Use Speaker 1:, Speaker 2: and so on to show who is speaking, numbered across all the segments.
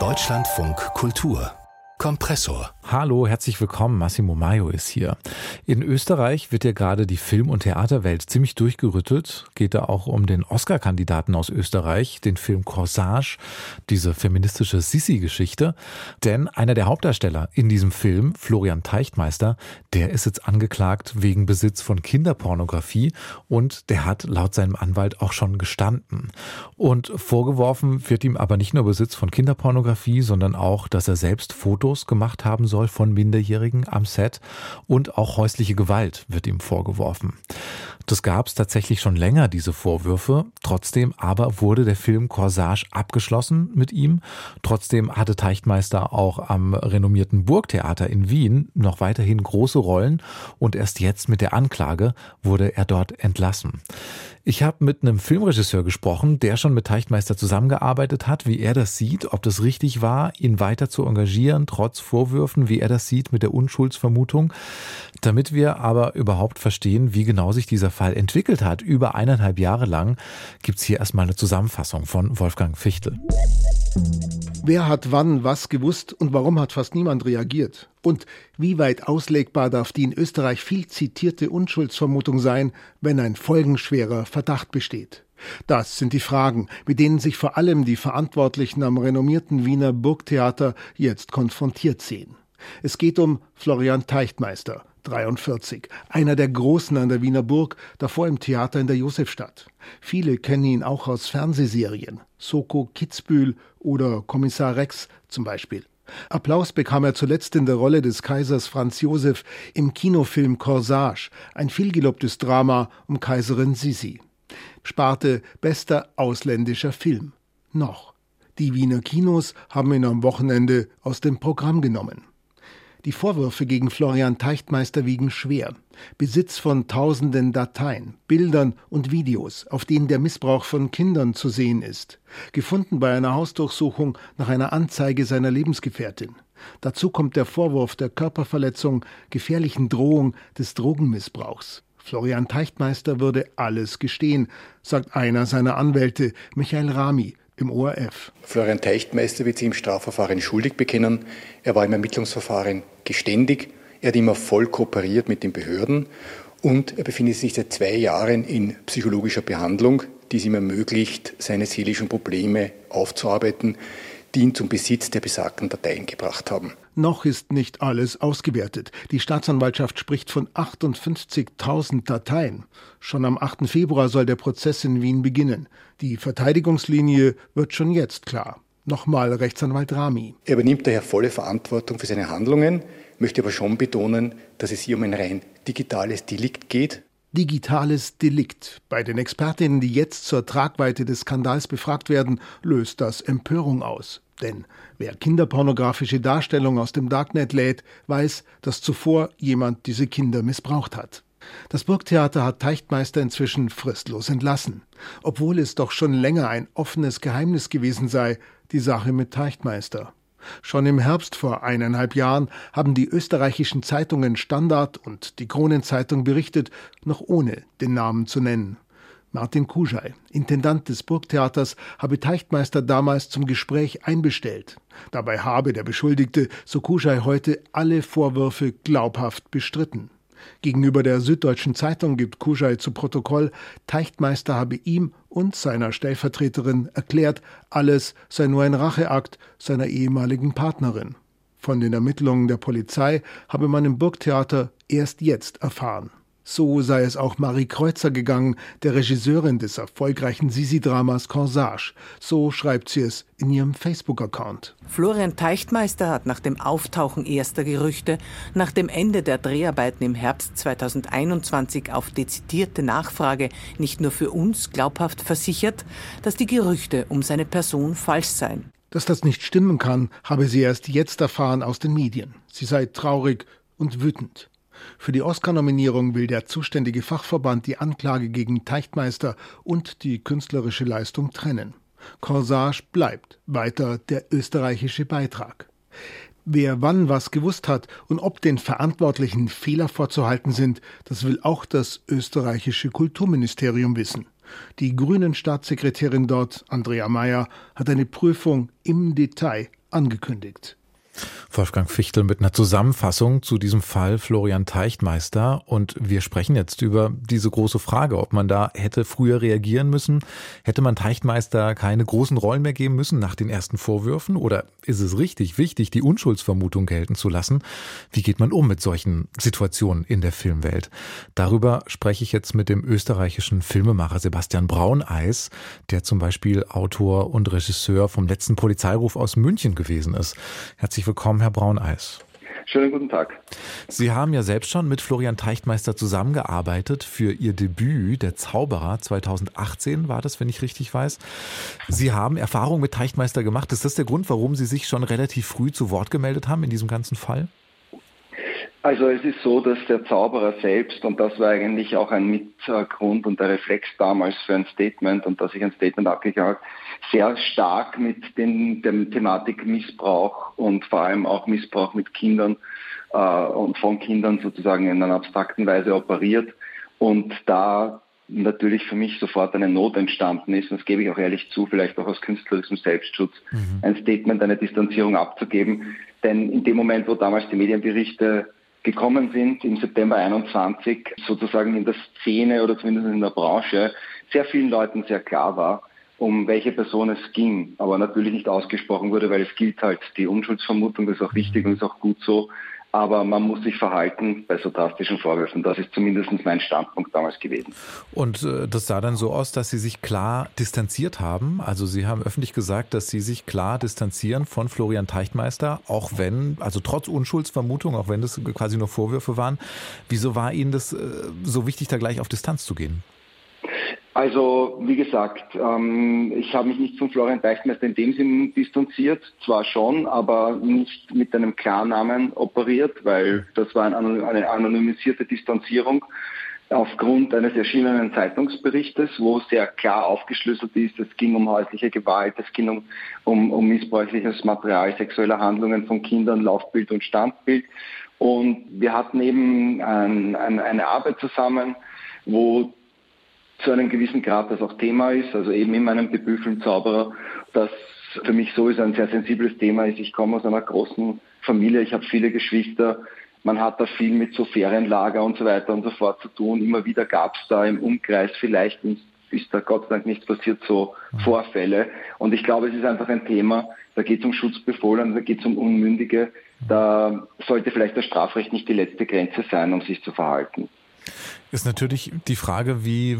Speaker 1: Deutschlandfunk Kultur Kompressor.
Speaker 2: Hallo, herzlich willkommen. Massimo Maio ist hier. In Österreich wird ja gerade die Film- und Theaterwelt ziemlich durchgerüttelt. Geht da auch um den Oscar-Kandidaten aus Österreich, den Film Corsage, diese feministische Sissi-Geschichte. Denn einer der Hauptdarsteller in diesem Film, Florian Teichtmeister, der ist jetzt angeklagt wegen Besitz von Kinderpornografie und der hat laut seinem Anwalt auch schon gestanden. Und vorgeworfen wird ihm aber nicht nur Besitz von Kinderpornografie, sondern auch, dass er selbst Fotos gemacht haben soll von Minderjährigen am Set und auch häusliche Gewalt wird ihm vorgeworfen. Das gab es tatsächlich schon länger, diese Vorwürfe. Trotzdem aber wurde der Film Corsage abgeschlossen mit ihm. Trotzdem hatte Teichtmeister auch am renommierten Burgtheater in Wien noch weiterhin große Rollen und erst jetzt mit der Anklage wurde er dort entlassen. Ich habe mit einem Filmregisseur gesprochen, der schon mit Teichtmeister zusammengearbeitet hat, wie er das sieht, ob das richtig war, ihn weiter zu engagieren, trotz Vorwürfen, wie er das sieht mit der Unschuldsvermutung. Damit wir aber überhaupt verstehen, wie genau sich dieser Fall entwickelt hat, über eineinhalb Jahre lang, gibt's hier erstmal eine Zusammenfassung von Wolfgang Fichtel.
Speaker 3: Wer hat wann was gewusst und warum hat fast niemand reagiert? Und wie weit auslegbar darf die in Österreich viel zitierte Unschuldsvermutung sein, wenn ein folgenschwerer Verdacht besteht? Das sind die Fragen, mit denen sich vor allem die Verantwortlichen am renommierten Wiener Burgtheater jetzt konfrontiert sehen. Es geht um Florian Teichtmeister, 43, einer der Großen an der Wiener Burg, davor im Theater in der Josefstadt. Viele kennen ihn auch aus Fernsehserien, Soko Kitzbühel oder Kommissar Rex zum Beispiel. Applaus bekam er zuletzt in der Rolle des Kaisers Franz Josef im Kinofilm Corsage, ein vielgelobtes Drama um Kaiserin Sisi. Sparte bester ausländischer Film. Noch. Die Wiener Kinos haben ihn am Wochenende aus dem Programm genommen. Die Vorwürfe gegen Florian Teichtmeister wiegen schwer. Besitz von tausenden Dateien, Bildern und Videos, auf denen der Missbrauch von Kindern zu sehen ist, gefunden bei einer Hausdurchsuchung nach einer Anzeige seiner Lebensgefährtin. Dazu kommt der Vorwurf der Körperverletzung, gefährlichen Drohung des Drogenmissbrauchs. Florian Teichtmeister würde alles gestehen, sagt einer seiner Anwälte, Michael Rami, im ORF.
Speaker 4: Florian Teichtmeister wird sich im Strafverfahren schuldig bekennen. Er war im Ermittlungsverfahren geständig. Er hat immer voll kooperiert mit den Behörden und er befindet sich seit zwei Jahren in psychologischer Behandlung, die es ihm ermöglicht, seine seelischen Probleme aufzuarbeiten, die ihn zum Besitz der besagten Dateien gebracht haben.
Speaker 3: Noch ist nicht alles ausgewertet. Die Staatsanwaltschaft spricht von 58.000 Dateien. Schon am 8. Februar soll der Prozess in Wien beginnen. Die Verteidigungslinie wird schon jetzt klar. Nochmal Rechtsanwalt Rami.
Speaker 4: Er übernimmt daher volle Verantwortung für seine Handlungen, möchte aber schon betonen, dass es hier um ein rein digitales Delikt geht.
Speaker 3: Digitales Delikt. Bei den Expertinnen, die jetzt zur Tragweite des Skandals befragt werden, löst das Empörung aus. Denn wer kinderpornografische Darstellungen aus dem Darknet lädt, weiß, dass zuvor jemand diese Kinder missbraucht hat. Das Burgtheater hat Teichtmeister inzwischen fristlos entlassen, obwohl es doch schon länger ein offenes Geheimnis gewesen sei, die Sache mit Teichtmeister. Schon im Herbst vor eineinhalb Jahren haben die österreichischen Zeitungen Standard und die Kronenzeitung berichtet, noch ohne den Namen zu nennen. Martin Kuschei, Intendant des Burgtheaters, habe Teichtmeister damals zum Gespräch einbestellt. Dabei habe der Beschuldigte, so Kuschei heute, alle Vorwürfe glaubhaft bestritten. Gegenüber der Süddeutschen Zeitung gibt Kuschei zu Protokoll, Teichtmeister habe ihm und seiner Stellvertreterin erklärt, alles sei nur ein Racheakt seiner ehemaligen Partnerin. Von den Ermittlungen der Polizei habe man im Burgtheater erst jetzt erfahren. So sei es auch Marie Kreuzer gegangen, der Regisseurin des erfolgreichen Sisi-Dramas Corsage. So schreibt sie es in ihrem Facebook-Account.
Speaker 5: Florian Teichtmeister hat nach dem Auftauchen erster Gerüchte, nach dem Ende der Dreharbeiten im Herbst 2021 auf dezidierte Nachfrage nicht nur für uns glaubhaft versichert, dass die Gerüchte um seine Person falsch seien.
Speaker 3: Dass das nicht stimmen kann, habe sie erst jetzt erfahren aus den Medien. Sie sei traurig und wütend. Für die Oscar-Nominierung will der zuständige Fachverband die Anklage gegen Teichtmeister und die künstlerische Leistung trennen. Corsage bleibt weiter der österreichische Beitrag. Wer wann was gewusst hat und ob den Verantwortlichen Fehler vorzuhalten sind, das will auch das österreichische Kulturministerium wissen. Die grünen Staatssekretärin dort, Andrea Mayer, hat eine Prüfung im Detail angekündigt.
Speaker 2: Wolfgang Fichtel mit einer Zusammenfassung zu diesem Fall Florian Teichtmeister. Und wir sprechen jetzt über diese große Frage, ob man da hätte früher reagieren müssen. Hätte man Teichtmeister keine großen Rollen mehr geben müssen nach den ersten Vorwürfen? Oder ist es richtig wichtig, die Unschuldsvermutung gelten zu lassen? Wie geht man um mit solchen Situationen in der Filmwelt? Darüber spreche ich jetzt mit dem österreichischen Filmemacher Sebastian Brauneis, der zum Beispiel Autor und Regisseur vom letzten Polizeiruf aus München gewesen ist. Herzlich willkommen, Herr Brauneis.
Speaker 6: Schönen guten Tag.
Speaker 2: Sie haben ja selbst schon mit Florian Teichtmeister zusammengearbeitet für Ihr Debüt, Der Zauberer, 2018 war das, wenn ich richtig weiß. Sie haben Erfahrung mit Teichtmeister gemacht. Ist das der Grund, warum Sie sich schon relativ früh zu Wort gemeldet haben in diesem ganzen Fall?
Speaker 6: Also es ist so, dass der Zauberer selbst, und das war eigentlich auch ein Mitgrund und der Reflex damals für ein Statement und dass ich ein Statement abgegeben habe, sehr stark mit den, der Thematik Missbrauch und vor allem auch Missbrauch mit Kindern äh, und von Kindern sozusagen in einer abstrakten Weise operiert. Und da natürlich für mich sofort eine Not entstanden ist, und das gebe ich auch ehrlich zu, vielleicht auch aus künstlerischem Selbstschutz, mhm. ein Statement, eine Distanzierung abzugeben. Denn in dem Moment, wo damals die Medienberichte gekommen sind, im September 21, sozusagen in der Szene oder zumindest in der Branche, sehr vielen Leuten sehr klar war, um welche Person es ging, aber natürlich nicht ausgesprochen wurde, weil es gilt halt die Unschuldsvermutung, das ist auch wichtig und ist auch gut so. Aber man muss sich verhalten bei so drastischen Vorwürfen. Das ist zumindest mein Standpunkt damals gewesen.
Speaker 2: Und äh, das sah dann so aus, dass Sie sich klar distanziert haben. Also Sie haben öffentlich gesagt, dass Sie sich klar distanzieren von Florian Teichtmeister, auch wenn, also trotz Unschuldsvermutung, auch wenn das quasi nur Vorwürfe waren. Wieso war Ihnen das äh, so wichtig, da gleich auf Distanz zu gehen?
Speaker 6: Also, wie gesagt, ähm, ich habe mich nicht von Florian Deichmeister in dem Sinn distanziert, zwar schon, aber nicht mit einem Klarnamen operiert, weil das war eine anonymisierte Distanzierung aufgrund eines erschienenen Zeitungsberichtes, wo sehr klar aufgeschlüsselt ist, es ging um häusliche Gewalt, es ging um, um, um missbräuchliches Material sexueller Handlungen von Kindern, Laufbild und Standbild. Und wir hatten eben ein, ein, eine Arbeit zusammen, wo zu einem gewissen Grad das auch Thema ist, also eben in meinem Debütfilm Zauberer, das für mich so ist ein sehr sensibles Thema ist. Ich komme aus einer großen Familie, ich habe viele Geschwister, man hat da viel mit so Ferienlager und so weiter und so fort zu tun. Immer wieder gab es da im Umkreis, vielleicht ist da Gott sei Dank nichts passiert, so mhm. Vorfälle. Und ich glaube, es ist einfach ein Thema, da geht es um Schutzbefohlene, da geht es um Unmündige. Da sollte vielleicht das Strafrecht nicht die letzte Grenze sein, um sich zu verhalten.
Speaker 2: Ist natürlich die Frage, wie,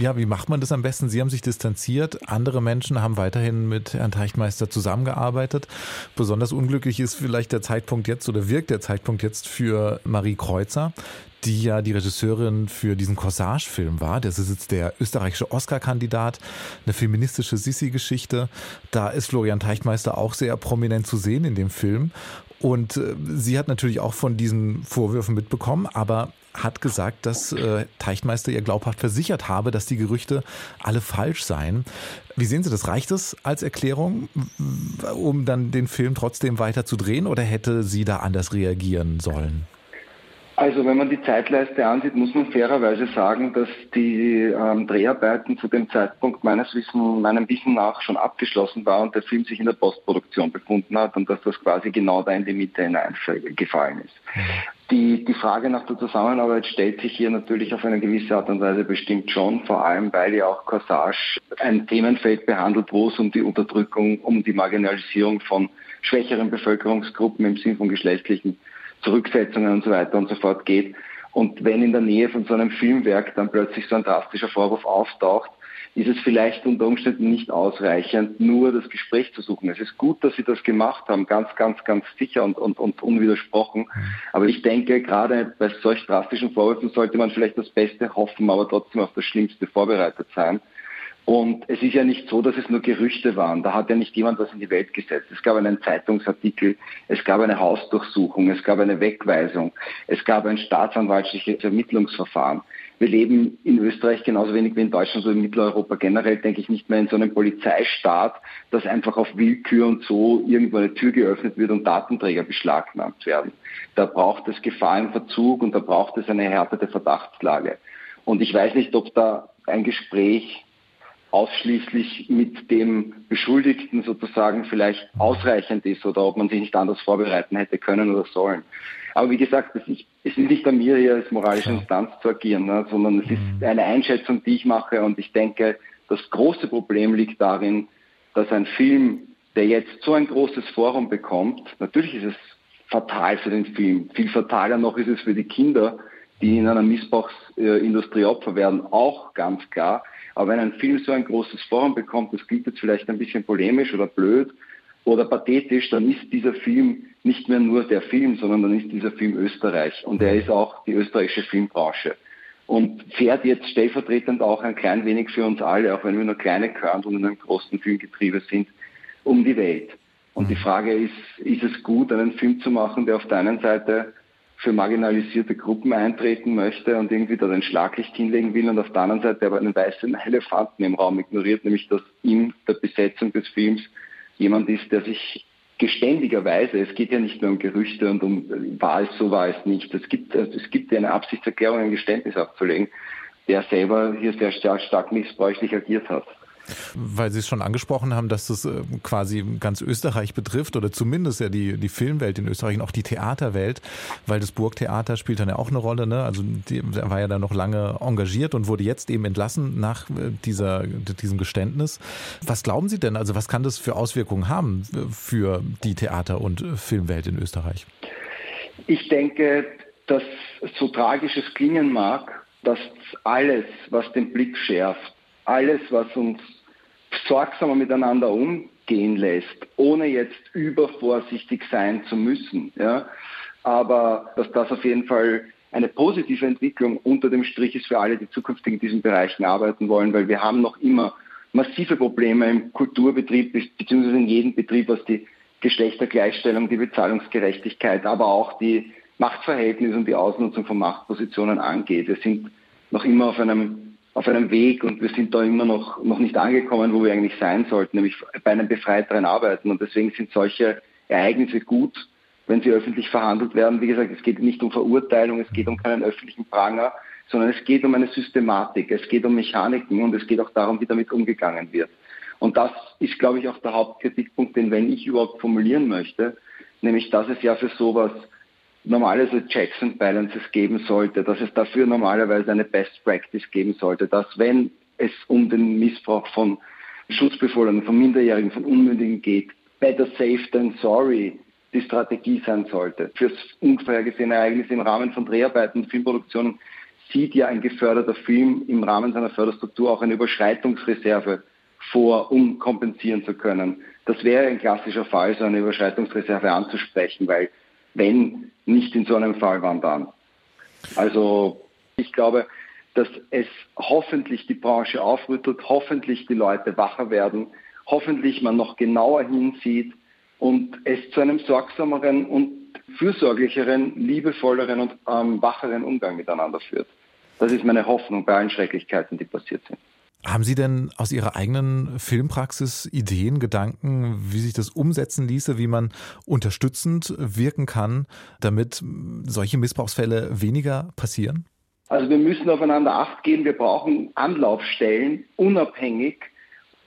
Speaker 2: ja, wie macht man das am besten? Sie haben sich distanziert, andere Menschen haben weiterhin mit Herrn Teichtmeister zusammengearbeitet. Besonders unglücklich ist vielleicht der Zeitpunkt jetzt oder wirkt der Zeitpunkt jetzt für Marie Kreuzer, die ja die Regisseurin für diesen Corsage-Film war. Das ist jetzt der österreichische Oscar-Kandidat, eine feministische Sissi-Geschichte. Da ist Florian Teichtmeister auch sehr prominent zu sehen in dem Film. Und äh, sie hat natürlich auch von diesen Vorwürfen mitbekommen, aber hat gesagt, dass äh, Teichtmeister ihr glaubhaft versichert habe, dass die Gerüchte alle falsch seien. Wie sehen Sie das? Reicht es als Erklärung, um dann den Film trotzdem weiter zu drehen oder hätte sie da anders reagieren sollen?
Speaker 6: Also wenn man die Zeitleiste ansieht, muss man fairerweise sagen, dass die ähm, Dreharbeiten zu dem Zeitpunkt meines Wissen, meinem Wissen nach schon abgeschlossen waren und der Film sich in der Postproduktion befunden hat und dass das quasi genau da in die Mitte hineingefallen ist. Die, die Frage nach der Zusammenarbeit stellt sich hier natürlich auf eine gewisse Art und Weise bestimmt schon, vor allem weil ja auch Corsage ein Themenfeld behandelt, wo es um die Unterdrückung, um die Marginalisierung von schwächeren Bevölkerungsgruppen im Sinn von geschlechtlichen Zurücksetzungen und so weiter und so fort geht. Und wenn in der Nähe von so einem Filmwerk dann plötzlich so ein drastischer Vorwurf auftaucht, ist es vielleicht unter Umständen nicht ausreichend, nur das Gespräch zu suchen. Es ist gut, dass Sie das gemacht haben, ganz, ganz, ganz sicher und, und, und unwidersprochen. Aber ich denke, gerade bei solch drastischen Vorwürfen sollte man vielleicht das Beste hoffen, aber trotzdem auf das Schlimmste vorbereitet sein. Und es ist ja nicht so, dass es nur Gerüchte waren. Da hat ja nicht jemand was in die Welt gesetzt. Es gab einen Zeitungsartikel, es gab eine Hausdurchsuchung, es gab eine Wegweisung, es gab ein staatsanwaltliches Ermittlungsverfahren. Wir leben in Österreich genauso wenig wie in Deutschland oder in Mitteleuropa generell, denke ich, nicht mehr in so einem Polizeistaat, dass einfach auf Willkür und so irgendwo eine Tür geöffnet wird und Datenträger beschlagnahmt werden. Da braucht es Gefahr im Verzug und da braucht es eine härtete Verdachtslage. Und ich weiß nicht, ob da ein Gespräch ausschließlich mit dem Beschuldigten sozusagen vielleicht ausreichend ist oder ob man sich nicht anders vorbereiten hätte können oder sollen. Aber wie gesagt, es ist, es ist nicht an mir hier als moralische Instanz zu agieren, ne, sondern es ist mhm. eine Einschätzung, die ich mache und ich denke, das große Problem liegt darin, dass ein Film, der jetzt so ein großes Forum bekommt, natürlich ist es fatal für den Film, viel fataler noch ist es für die Kinder, die in einer Missbrauchsindustrie Opfer werden, auch ganz klar. Aber wenn ein Film so ein großes Forum bekommt, das klingt jetzt vielleicht ein bisschen polemisch oder blöd oder pathetisch, dann ist dieser Film nicht mehr nur der Film, sondern dann ist dieser Film Österreich und er ist auch die österreichische Filmbranche und fährt jetzt stellvertretend auch ein klein wenig für uns alle, auch wenn wir nur kleine Körner und in einem großen Filmgetriebe sind, um die Welt. Und die mhm. Frage ist, ist es gut, einen Film zu machen, der auf der einen Seite für marginalisierte Gruppen eintreten möchte und irgendwie da ein Schlaglicht hinlegen will und auf der anderen Seite aber einen weißen Elefanten im Raum ignoriert, nämlich dass in der Besetzung des Films jemand ist, der sich geständigerweise, es geht ja nicht nur um Gerüchte und um war es so, war es nicht. Es gibt, es gibt ja eine Absichtserklärung, ein Geständnis abzulegen, der selber hier sehr stark, stark missbräuchlich agiert hat.
Speaker 2: Weil Sie es schon angesprochen haben, dass das äh, quasi ganz Österreich betrifft oder zumindest ja die, die Filmwelt in Österreich und auch die Theaterwelt, weil das Burgtheater spielt dann ja auch eine Rolle. Ne? Also er war ja dann noch lange engagiert und wurde jetzt eben entlassen nach äh, dieser, diesem Geständnis. Was glauben Sie denn? Also was kann das für Auswirkungen haben äh, für die Theater- und Filmwelt in Österreich?
Speaker 6: Ich denke, dass so tragisch es klingen mag, dass alles, was den Blick schärft, alles, was uns sorgsamer miteinander umgehen lässt, ohne jetzt übervorsichtig sein zu müssen. Ja? Aber dass das auf jeden Fall eine positive Entwicklung unter dem Strich ist für alle, die zukünftig in diesen Bereichen arbeiten wollen, weil wir haben noch immer massive Probleme im Kulturbetrieb beziehungsweise in jedem Betrieb, was die Geschlechtergleichstellung, die Bezahlungsgerechtigkeit, aber auch die Machtverhältnisse und die Ausnutzung von Machtpositionen angeht. Wir sind noch immer auf einem auf einem Weg und wir sind da immer noch, noch nicht angekommen, wo wir eigentlich sein sollten, nämlich bei einem befreiteren Arbeiten. Und deswegen sind solche Ereignisse gut, wenn sie öffentlich verhandelt werden. Wie gesagt, es geht nicht um Verurteilung, es geht um keinen öffentlichen Pranger, sondern es geht um eine Systematik, es geht um Mechaniken und es geht auch darum, wie damit umgegangen wird. Und das ist, glaube ich, auch der Hauptkritikpunkt, den wenn ich überhaupt formulieren möchte, nämlich dass es ja für sowas normalerweise Checks and Balances geben sollte, dass es dafür normalerweise eine Best Practice geben sollte, dass wenn es um den Missbrauch von Schutzbefohlenen, von Minderjährigen, von Unmündigen geht, better safe than sorry die Strategie sein sollte. Fürs unvorhergesehene Ereignis im Rahmen von Dreharbeiten und Filmproduktionen sieht ja ein geförderter Film im Rahmen seiner Förderstruktur auch eine Überschreitungsreserve vor, um kompensieren zu können. Das wäre ein klassischer Fall, so eine Überschreitungsreserve anzusprechen, weil wenn nicht in so einem Fall wandern. Also ich glaube, dass es hoffentlich die Branche aufrüttelt, hoffentlich die Leute wacher werden, hoffentlich man noch genauer hinsieht und es zu einem sorgsameren und fürsorglicheren, liebevolleren und ähm, wacheren Umgang miteinander führt. Das ist meine Hoffnung bei allen Schrecklichkeiten, die passiert sind.
Speaker 2: Haben Sie denn aus Ihrer eigenen Filmpraxis Ideen, Gedanken, wie sich das umsetzen ließe, wie man unterstützend wirken kann, damit solche Missbrauchsfälle weniger passieren?
Speaker 6: Also wir müssen aufeinander acht geben. Wir brauchen Anlaufstellen, unabhängig,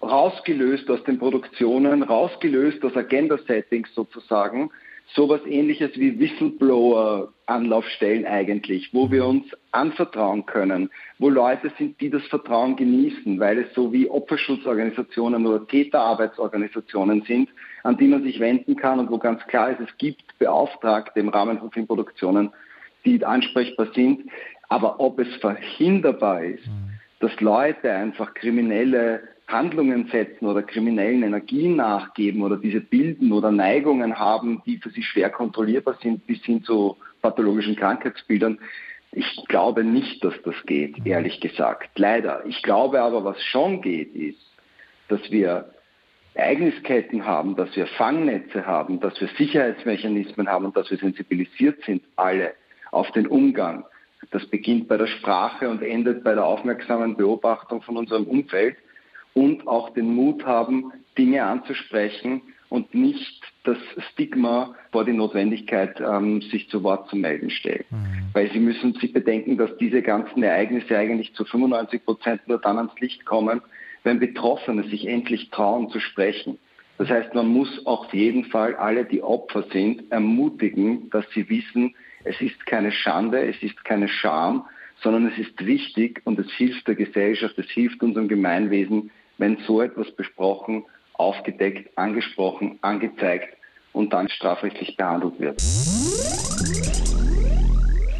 Speaker 6: rausgelöst aus den Produktionen, rausgelöst aus Agenda-Settings sozusagen, sowas ähnliches wie Whistleblower-Anlaufstellen eigentlich, wo wir uns anvertrauen können, wo Leute sind, die das Vertrauen genießen, weil es so wie Opferschutzorganisationen oder Täterarbeitsorganisationen sind, an die man sich wenden kann und wo ganz klar ist, es gibt Beauftragte im Rahmen von Filmproduktionen, die ansprechbar sind. Aber ob es verhinderbar ist, mhm. dass Leute einfach kriminelle Handlungen setzen oder kriminellen Energien nachgeben oder diese bilden oder Neigungen haben, die für sie schwer kontrollierbar sind, bis hin zu pathologischen Krankheitsbildern. Ich glaube nicht, dass das geht, ehrlich gesagt. Leider. Ich glaube aber, was schon geht, ist, dass wir Ereignisketten haben, dass wir Fangnetze haben, dass wir Sicherheitsmechanismen haben und dass wir sensibilisiert sind, alle, auf den Umgang. Das beginnt bei der Sprache und endet bei der aufmerksamen Beobachtung von unserem Umfeld und auch den Mut haben, Dinge anzusprechen und nicht das Stigma vor die Notwendigkeit, ähm, sich zu Wort zu melden stellt. Mhm. Weil Sie müssen sich bedenken, dass diese ganzen Ereignisse eigentlich zu 95 Prozent nur dann ans Licht kommen, wenn Betroffene sich endlich trauen zu sprechen. Das heißt, man muss auf jeden Fall alle, die Opfer sind, ermutigen, dass sie wissen, es ist keine Schande, es ist keine Scham, sondern es ist wichtig und es hilft der Gesellschaft, es hilft unserem Gemeinwesen, wenn so etwas besprochen, aufgedeckt, angesprochen, angezeigt und dann strafrechtlich behandelt wird.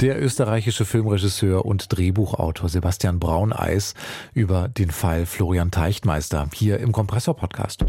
Speaker 2: Der österreichische Filmregisseur und Drehbuchautor Sebastian Brauneis über den Fall Florian Teichtmeister hier im Kompressor Podcast.